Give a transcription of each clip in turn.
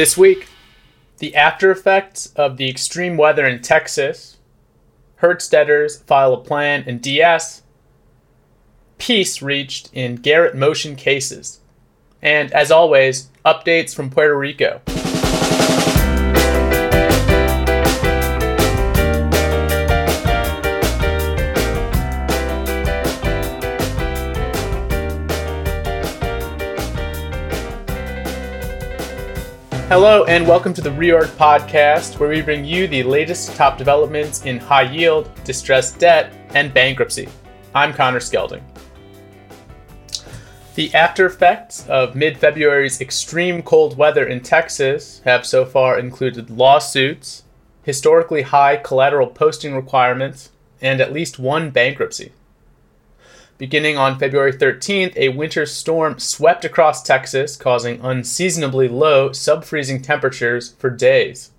This week, the after effects of the extreme weather in Texas, Hertz debtors file a plan in DS, peace reached in Garrett Motion cases, and as always, updates from Puerto Rico. Hello, and welcome to the Reorg Podcast, where we bring you the latest top developments in high yield, distressed debt, and bankruptcy. I'm Connor Skelding. The after effects of mid February's extreme cold weather in Texas have so far included lawsuits, historically high collateral posting requirements, and at least one bankruptcy. Beginning on February 13th, a winter storm swept across Texas, causing unseasonably low sub-freezing temperatures for days.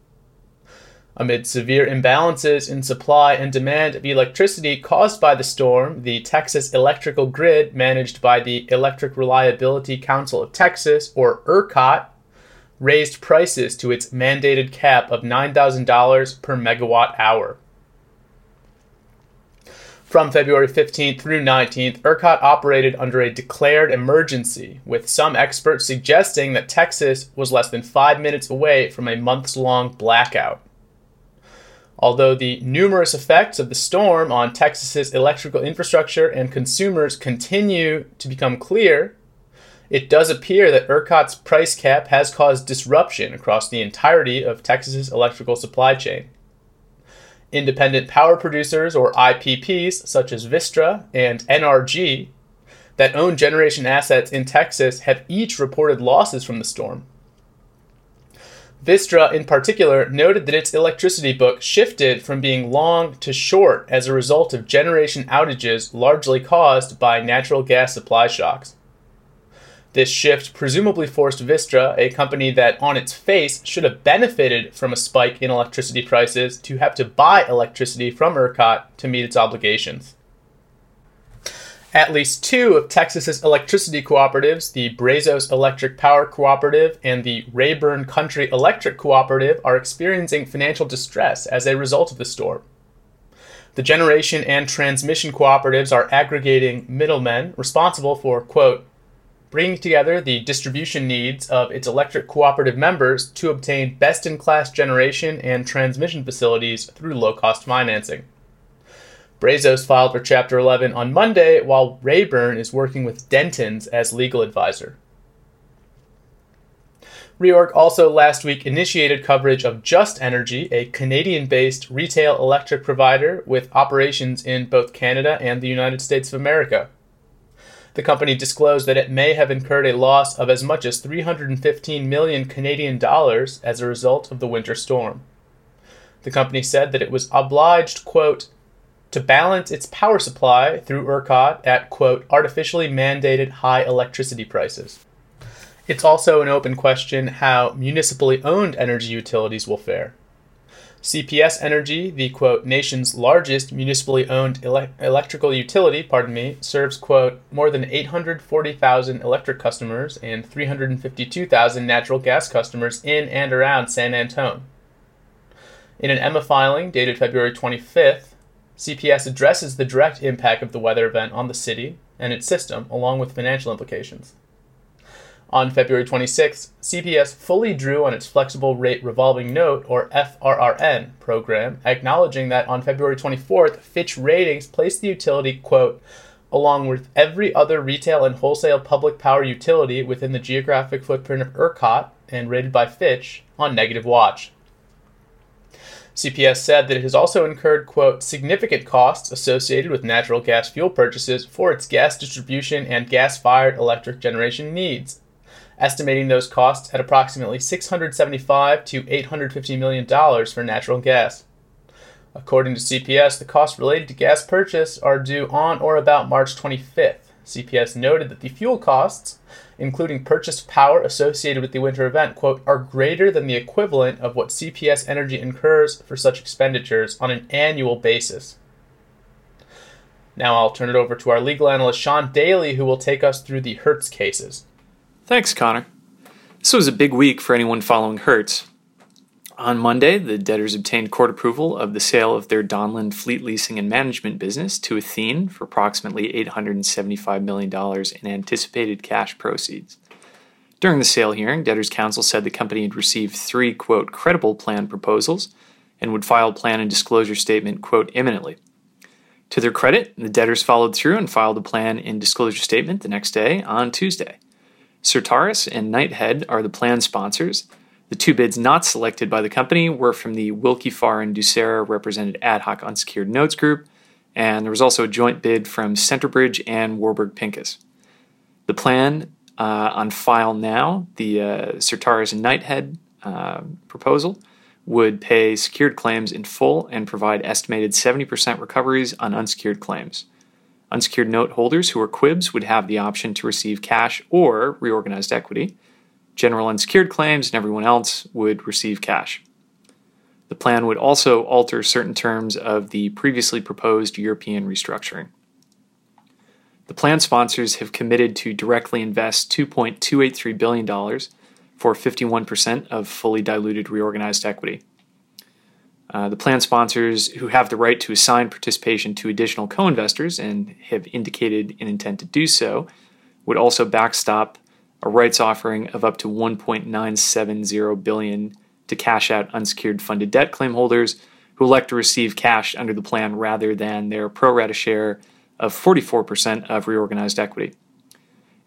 Amid severe imbalances in supply and demand of electricity caused by the storm, the Texas electrical grid, managed by the Electric Reliability Council of Texas, or ERCOT, raised prices to its mandated cap of $9,000 per megawatt hour. From February 15th through 19th, ERCOT operated under a declared emergency, with some experts suggesting that Texas was less than five minutes away from a months long blackout. Although the numerous effects of the storm on Texas's electrical infrastructure and consumers continue to become clear, it does appear that ERCOT's price cap has caused disruption across the entirety of Texas's electrical supply chain. Independent power producers, or IPPs, such as Vistra and NRG, that own generation assets in Texas have each reported losses from the storm. Vistra, in particular, noted that its electricity book shifted from being long to short as a result of generation outages largely caused by natural gas supply shocks. This shift presumably forced Vistra, a company that on its face should have benefited from a spike in electricity prices, to have to buy electricity from ERCOT to meet its obligations. At least two of Texas's electricity cooperatives, the Brazos Electric Power Cooperative and the Rayburn Country Electric Cooperative, are experiencing financial distress as a result of the storm. The generation and transmission cooperatives are aggregating middlemen responsible for, quote, bringing together the distribution needs of its electric cooperative members to obtain best in class generation and transmission facilities through low cost financing. Brazos filed for Chapter 11 on Monday, while Rayburn is working with Dentons as legal advisor. Reorg also last week initiated coverage of Just Energy, a Canadian based retail electric provider with operations in both Canada and the United States of America the company disclosed that it may have incurred a loss of as much as 315 million Canadian dollars as a result of the winter storm. The company said that it was obliged, quote, to balance its power supply through ERCOT at, quote, artificially mandated high electricity prices. It's also an open question how municipally owned energy utilities will fare. CPS Energy, the quote nation's largest municipally owned ele- electrical utility, pardon me, serves quote more than 840,000 electric customers and 352,000 natural gas customers in and around San Antone. In an EMMA filing dated February 25th, CPS addresses the direct impact of the weather event on the city and its system, along with financial implications. On February 26, CPS fully drew on its Flexible Rate Revolving Note, or FRRN, program, acknowledging that on February 24th, Fitch Ratings placed the utility, quote, along with every other retail and wholesale public power utility within the geographic footprint of ERCOT and rated by Fitch, on negative watch. CPS said that it has also incurred, quote, significant costs associated with natural gas fuel purchases for its gas distribution and gas fired electric generation needs estimating those costs at approximately 675 to 850 million dollars for natural gas. According to CPS, the costs related to gas purchase are due on or about March 25th. CPS noted that the fuel costs, including purchased power associated with the winter event, quote, are greater than the equivalent of what CPS Energy incurs for such expenditures on an annual basis. Now I'll turn it over to our legal analyst Sean Daly, who will take us through the Hertz cases. Thanks, Connor. This was a big week for anyone following Hertz. On Monday, the debtors obtained court approval of the sale of their Donlen fleet leasing and management business to Athene for approximately $875 million in anticipated cash proceeds. During the sale hearing, debtors' counsel said the company had received three, quote, credible plan proposals and would file plan and disclosure statement, quote, imminently. To their credit, the debtors followed through and filed a plan and disclosure statement the next day on Tuesday. Certares and Knighthead are the plan sponsors, the two bids not selected by the company were from the Willkie Farr and Ducera represented ad hoc unsecured notes group, and there was also a joint bid from Centerbridge and Warburg Pincus. The plan uh, on file now, the uh, and Knighthead uh, proposal, would pay secured claims in full and provide estimated 70% recoveries on unsecured claims. Unsecured note holders who are QIBs would have the option to receive cash or reorganized equity General unsecured claims and everyone else would receive cash. The plan would also alter certain terms of the previously proposed European restructuring. The plan sponsors have committed to directly invest $2.283 billion for 51% of fully diluted reorganized equity. Uh, the plan sponsors, who have the right to assign participation to additional co investors and have indicated an intent to do so, would also backstop a rights offering of up to 1.970 billion to cash out unsecured funded debt claim holders who elect to receive cash under the plan rather than their pro rata share of 44% of reorganized equity.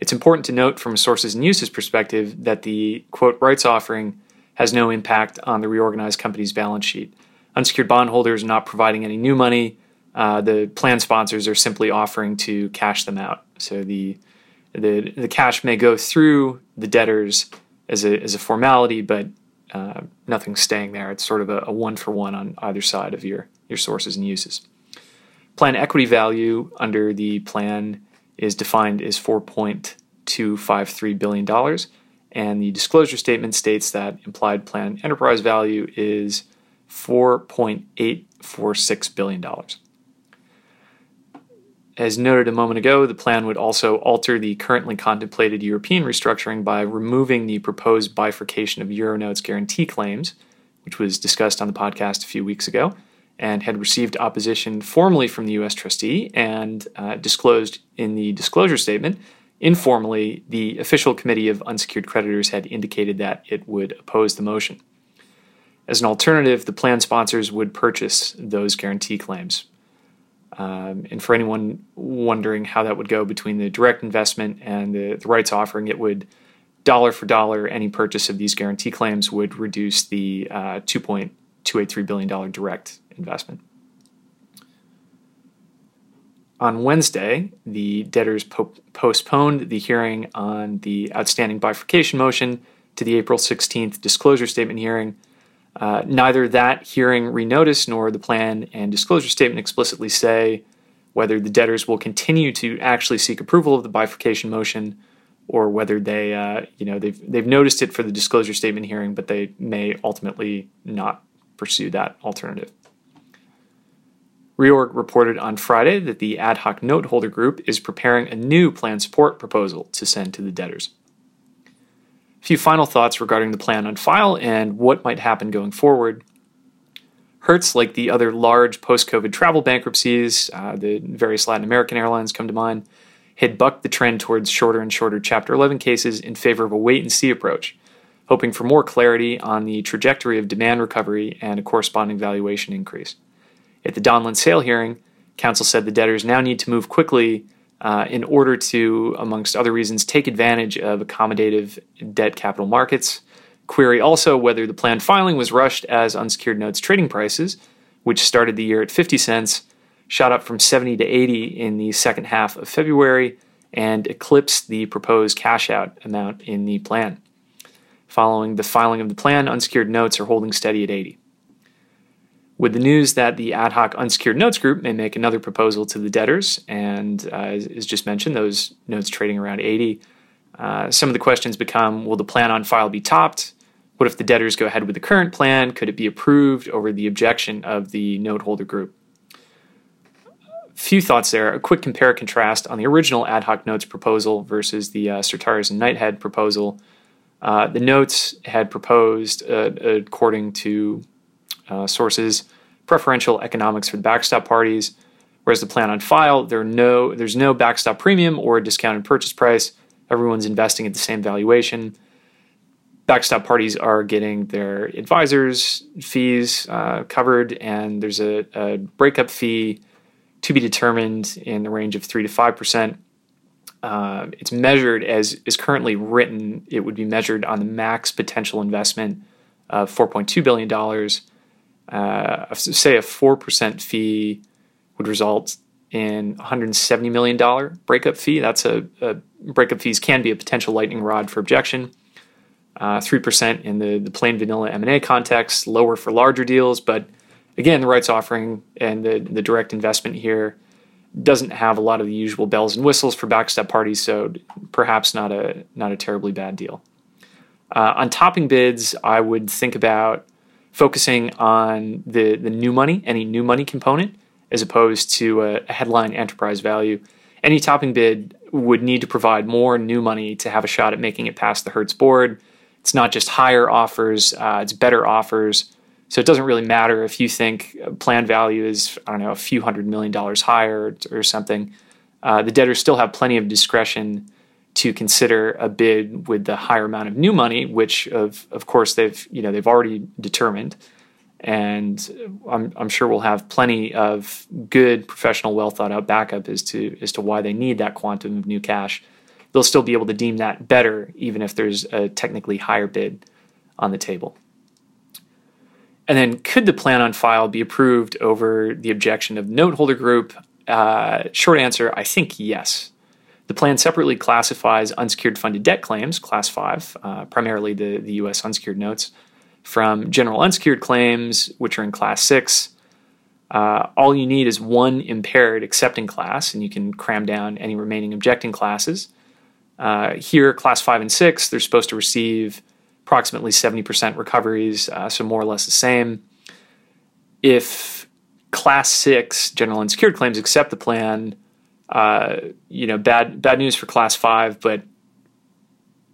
It's important to note from a sources and uses perspective that the quote rights offering has no impact on the reorganized company's balance sheet. Unsecured bondholders not providing any new money. Uh, the plan sponsors are simply offering to cash them out. So the the the cash may go through the debtors as a as a formality, but uh, nothing's staying there. It's sort of a, a one for one on either side of your your sources and uses. Plan equity value under the plan is defined as four point two five three billion dollars, and the disclosure statement states that implied plan enterprise value is four point eight four six billion dollars. As noted a moment ago, the plan would also alter the currently contemplated European restructuring by removing the proposed bifurcation of Euronotes guarantee claims, which was discussed on the podcast a few weeks ago, and had received opposition formally from the U.S. trustee and uh, disclosed in the disclosure statement. Informally, the official committee of unsecured creditors had indicated that it would oppose the motion. As an alternative, the plan sponsors would purchase those guarantee claims, um, and for anyone wondering how that would go between the direct investment and the, the, rights offering, it would dollar for dollar, any purchase of these guarantee claims would reduce the uh, $2.283 billion direct investment. On Wednesday, the debtors po- postponed the hearing on the outstanding bifurcation motion to the April 16th disclosure statement hearing uh, neither that hearing renotice nor the plan and disclosure statement explicitly say whether the debtors will continue to actually seek approval of the bifurcation motion or whether they, uh, you know, they've, they've noticed it for the disclosure statement hearing, but they may ultimately not pursue that alternative. Reorg reported on Friday that the ad hoc note holder group is preparing a new plan support proposal to send to the debtors few final thoughts regarding the plan on file and what might happen going forward. Hertz, like the other large post COVID travel bankruptcies, uh, the various Latin American airlines come to mind, had bucked the trend towards shorter and shorter Chapter 11 cases in favor of a wait and see approach, hoping for more clarity on the trajectory of demand recovery and a corresponding valuation increase. At the Donlen sale hearing, counsel said the debtors now need to move quickly uh, in order to, amongst other reasons, take advantage of accommodative debt capital markets. Query also whether the planned filing was rushed as unsecured notes trading prices, which started the year at 50 cents, shot up from 70 to 80 in the second half of February and eclipsed the proposed cash out amount in the plan. Following the filing of the plan, unsecured notes are holding steady at 80 with the news that the ad hoc unsecured notes group may make another proposal to the debtors, and uh, as, just mentioned, those notes trading around 80. Uh, some of the questions become Will the plan on file be topped? What if the debtors go ahead with the current plan? Could it be approved over the objection of the note holder group? Few thoughts there. A quick compare contrast on the original ad hoc notes proposal versus the uh, Certares and Knighthead proposal. Uh, the notes had proposed, uh, according to uh, sources, preferential economics for the backstop parties, whereas the plan on file, there no, there's no backstop premium or discounted purchase price. Everyone's investing at the same valuation. Backstop parties are getting their advisors' fees uh, covered, and there's a, a breakup fee to be determined in the range of 3 to 5%. Uh, it's measured as is currently written, it would be measured on the max potential investment of $4.2 billion. Uh, say a 4% fee would result in $170 million breakup fee. That's a, a, breakup fees can be a potential lightning rod for objection. Uh, 3% in the, the plain vanilla M&A context, lower for larger deals, but again, the rights offering and the, the direct investment here doesn't have a lot of the usual bells and whistles for backstop parties, so perhaps not a not a terribly bad deal. Uh, on topping bids, I would think about focusing on the the new money, any new money component, as opposed to a, headline enterprise value. Any topping bid would need to provide more new money to have a shot at making it past the Hertz board. It's not just higher offers; uh, it's better offers so it doesn't really matter if you think plan value is, I don't know, a few hundred million dollars higher or, or something. Uh, the debtors still have plenty of discretion to consider a bid with the higher amount of new money, which of of course they've you know they've already determined, and I'm I'm sure we'll have plenty of good professional, well thought out backup as to as to why they need that quantum of new cash. They'll still be able to deem that better, even if there's a technically higher bid on the table. And then, could the plan on file be approved over the objection of note holder group? Uh, short answer I think yes. The plan separately classifies unsecured funded debt claims, class five, uh, primarily the, the US unsecured notes, from general unsecured claims, which are in class six. Uh, all you need is one impaired accepting class, and you can cram down any remaining objecting classes. Uh, here, class five and six, they're supposed to receive approximately 70% recoveries, uh, so more or less the same. If class six general unsecured claims accept the plan, uh, you know, bad bad news for class five, but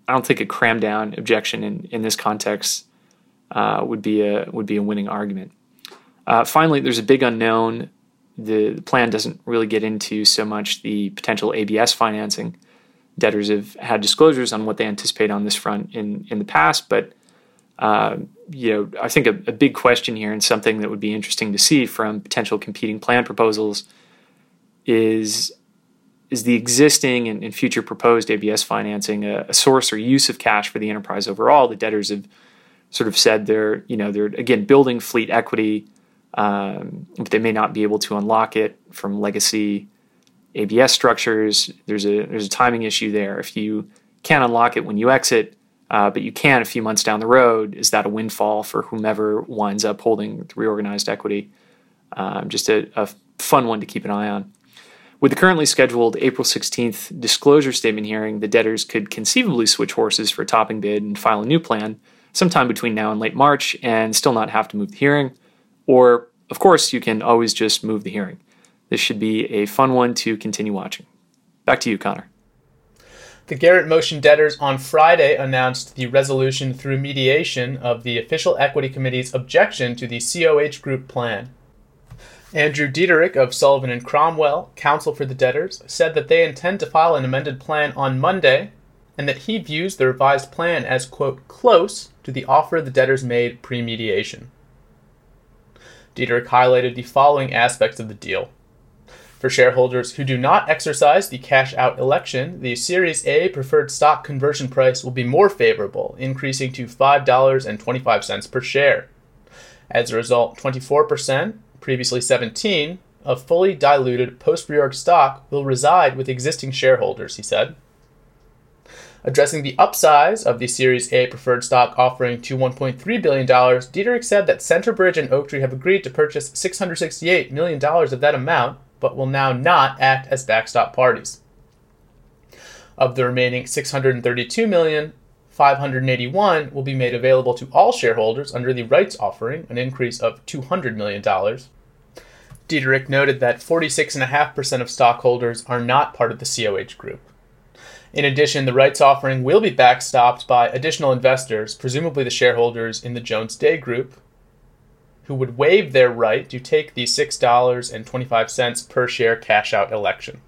I don't think a cram down objection in, in this context uh, would be a would be a winning argument. Uh, finally, there's a big unknown. The, the plan doesn't really get into so much the potential ABS financing debtors have had disclosures on what they anticipate on this front in in the past, but uh, you know, I think a, a, big question here and something that would be interesting to see from potential competing plan proposals is is the existing and, and future proposed ABS financing a, a, source or use of cash for the enterprise overall? The debtors have sort of said they're you know they're again building fleet equity, um, but they may not be able to unlock it from legacy ABS structures. There's a there's a timing issue there. If you can't unlock it when you exit, uh, but you can a few months down the road, is that a windfall for whomever winds up holding the reorganized equity? Um, just a, a fun one to keep an eye on. With the currently scheduled April 16th disclosure statement hearing, the debtors could conceivably switch horses for a topping bid and file a new plan sometime between now and late March and still not have to move the hearing. Or, of course, you can always just move the hearing. This should be a fun one to continue watching. Back to you, Connor. The Garrett Motion debtors on Friday announced the resolution through mediation of the Official Equity Committee's objection to the COH Group plan. Andrew Dietderich of Sullivan and Cromwell, counsel for the debtors, said that they intend to file an amended plan on Monday and that he views the revised plan as, quote, close to the offer the debtors made pre mediation. Dietderich highlighted the following aspects of the deal. For shareholders who do not exercise the cash out election, the Series A preferred stock conversion price will be more favorable, increasing to $5.25 per share. As a result, 24%, previously 17, of fully diluted post reorg stock will reside with existing shareholders, he said. Addressing the upsize of the Series A preferred stock offering to $1.3 billion, Dietderich said that Centerbridge and Oaktree have agreed to purchase $668 million of that amount, but will now not act as backstop parties. Of the remaining 632 million, 581 will be made available to all shareholders under the rights offering, an increase of $200 million. Dietderich noted that 46.5% of stockholders are not part of the COH group. In addition, the rights offering will be backstopped by additional investors, presumably the shareholders in the Jones Day Group, who would waive their right to take the $6.25 per share cash out election.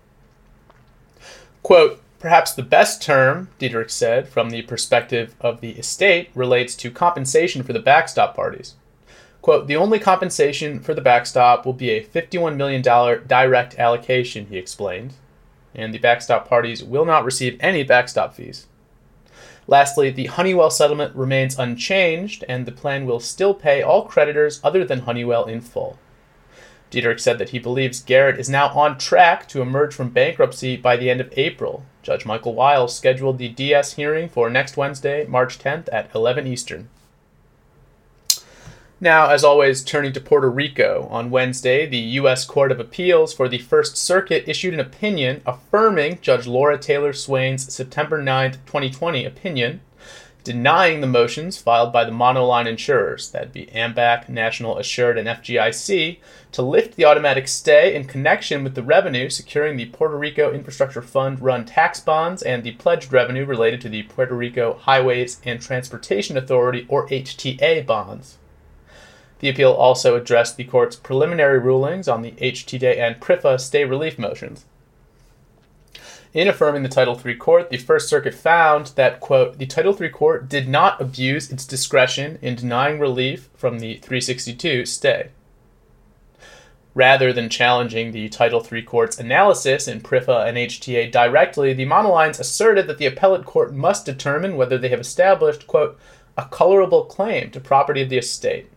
Quote, Perhaps the best term, Dietderich said, from the perspective of the estate, relates to compensation for the backstop parties. Quote, the only compensation for the backstop will be a $51 million direct allocation, he explained, and the backstop parties will not receive any backstop fees. Lastly, the Honeywell settlement remains unchanged, and the plan will still pay all creditors other than Honeywell in full. Dietderich said that he believes Garrett is now on track to emerge from bankruptcy by the end of April. Judge Michael Wiles scheduled the DS hearing for next Wednesday, March 10th at 11 Eastern. Now, as always, turning to Puerto Rico. On Wednesday, the U.S. Court of Appeals for the First Circuit issued an opinion affirming Judge Laura Taylor Swain's September 9, 2020 opinion denying the motions filed by the monoline insurers, that'd be AMBAC, National Assured, and FGIC, to lift the automatic stay in connection with the revenue securing the Puerto Rico Infrastructure Fund rum tax bonds and the pledged revenue related to the Puerto Rico Highways and Transportation Authority, or HTA, bonds. The appeal also addressed the court's preliminary rulings on the HTA and PRIFA stay relief motions. In affirming the Title III court, the First Circuit found that, quote, the Title III court did not abuse its discretion in denying relief from the 362 stay. Rather than challenging the Title III court's analysis in PRIFA and HTA directly, the monolines asserted that the appellate court must determine whether they have established, quote, a colorable claim to property of the estate.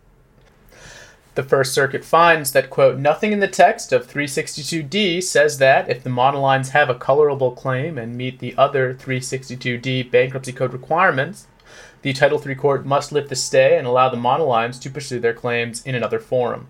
The First Circuit finds that, quote, nothing in the text of 362D says that if the monolines have a colorable claim and meet the other 362D bankruptcy code requirements, the Title III court must lift the stay and allow the monolines to pursue their claims in another forum.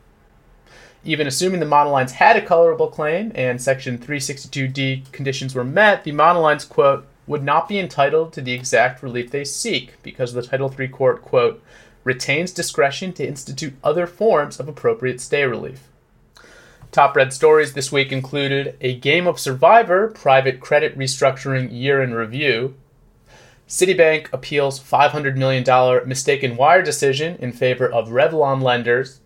Even assuming the monolines had a colorable claim and Section 362D conditions were met, the monolines, quote, would not be entitled to the exact relief they seek because the Title III court, quote, retains discretion to institute other forms of appropriate stay relief. Top read stories this week included A Game of Survivor Private Credit Restructuring Year in Review, Citibank appeals $500 million mistaken wire decision in favor of Revlon lenders.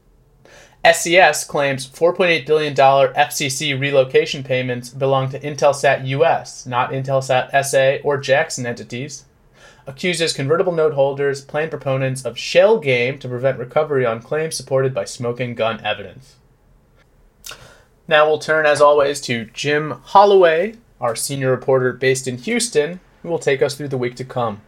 SES claims $4.8 billion FCC relocation payments belong to Intelsat US, not Intelsat SA or Jackson entities accuses convertible note holders, plan proponents of shell game to prevent recovery on claims supported by smoking gun evidence. Now we'll turn, as always, to Jim Holloway, our senior reporter based in Houston, who will take us through the week to come.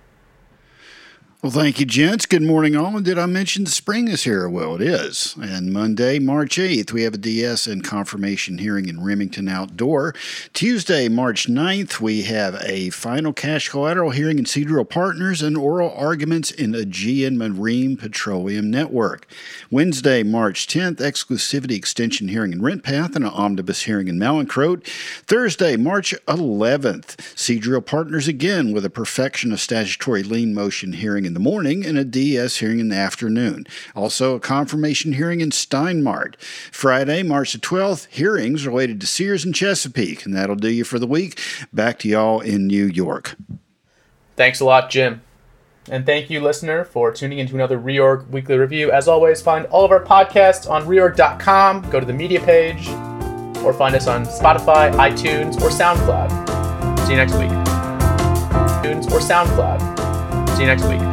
Well, thank you, gents. Good morning, all. And did I mention the spring is here? Well, it is. And Monday, March 8th, we have a DS and confirmation hearing in Remington Outdoor. Tuesday, March 9th, we have a final cash collateral hearing in Seadrill Partners and oral arguments in Aegean Marine Petroleum Network. Wednesday, March 10th, exclusivity extension hearing in RentPath and an omnibus hearing in Mallinckrodt. Thursday, March 11th, Seadrill Partners again with a perfection of statutory lien motion hearing in in the morning and a DS hearing in the afternoon. Also, a confirmation hearing in Steinmart. Friday, March the 12th, hearings related to Sears and Chesapeake. And that'll do you for the week. Back to y'all in New York. Thanks a lot, Jim. And thank you, listener, for tuning into another Reorg Weekly Review. As always, find all of our podcasts on reorg.com. Go to the media page, or find us on Spotify, iTunes, or SoundCloud. See you next week. iTunes or SoundCloud. See you next week.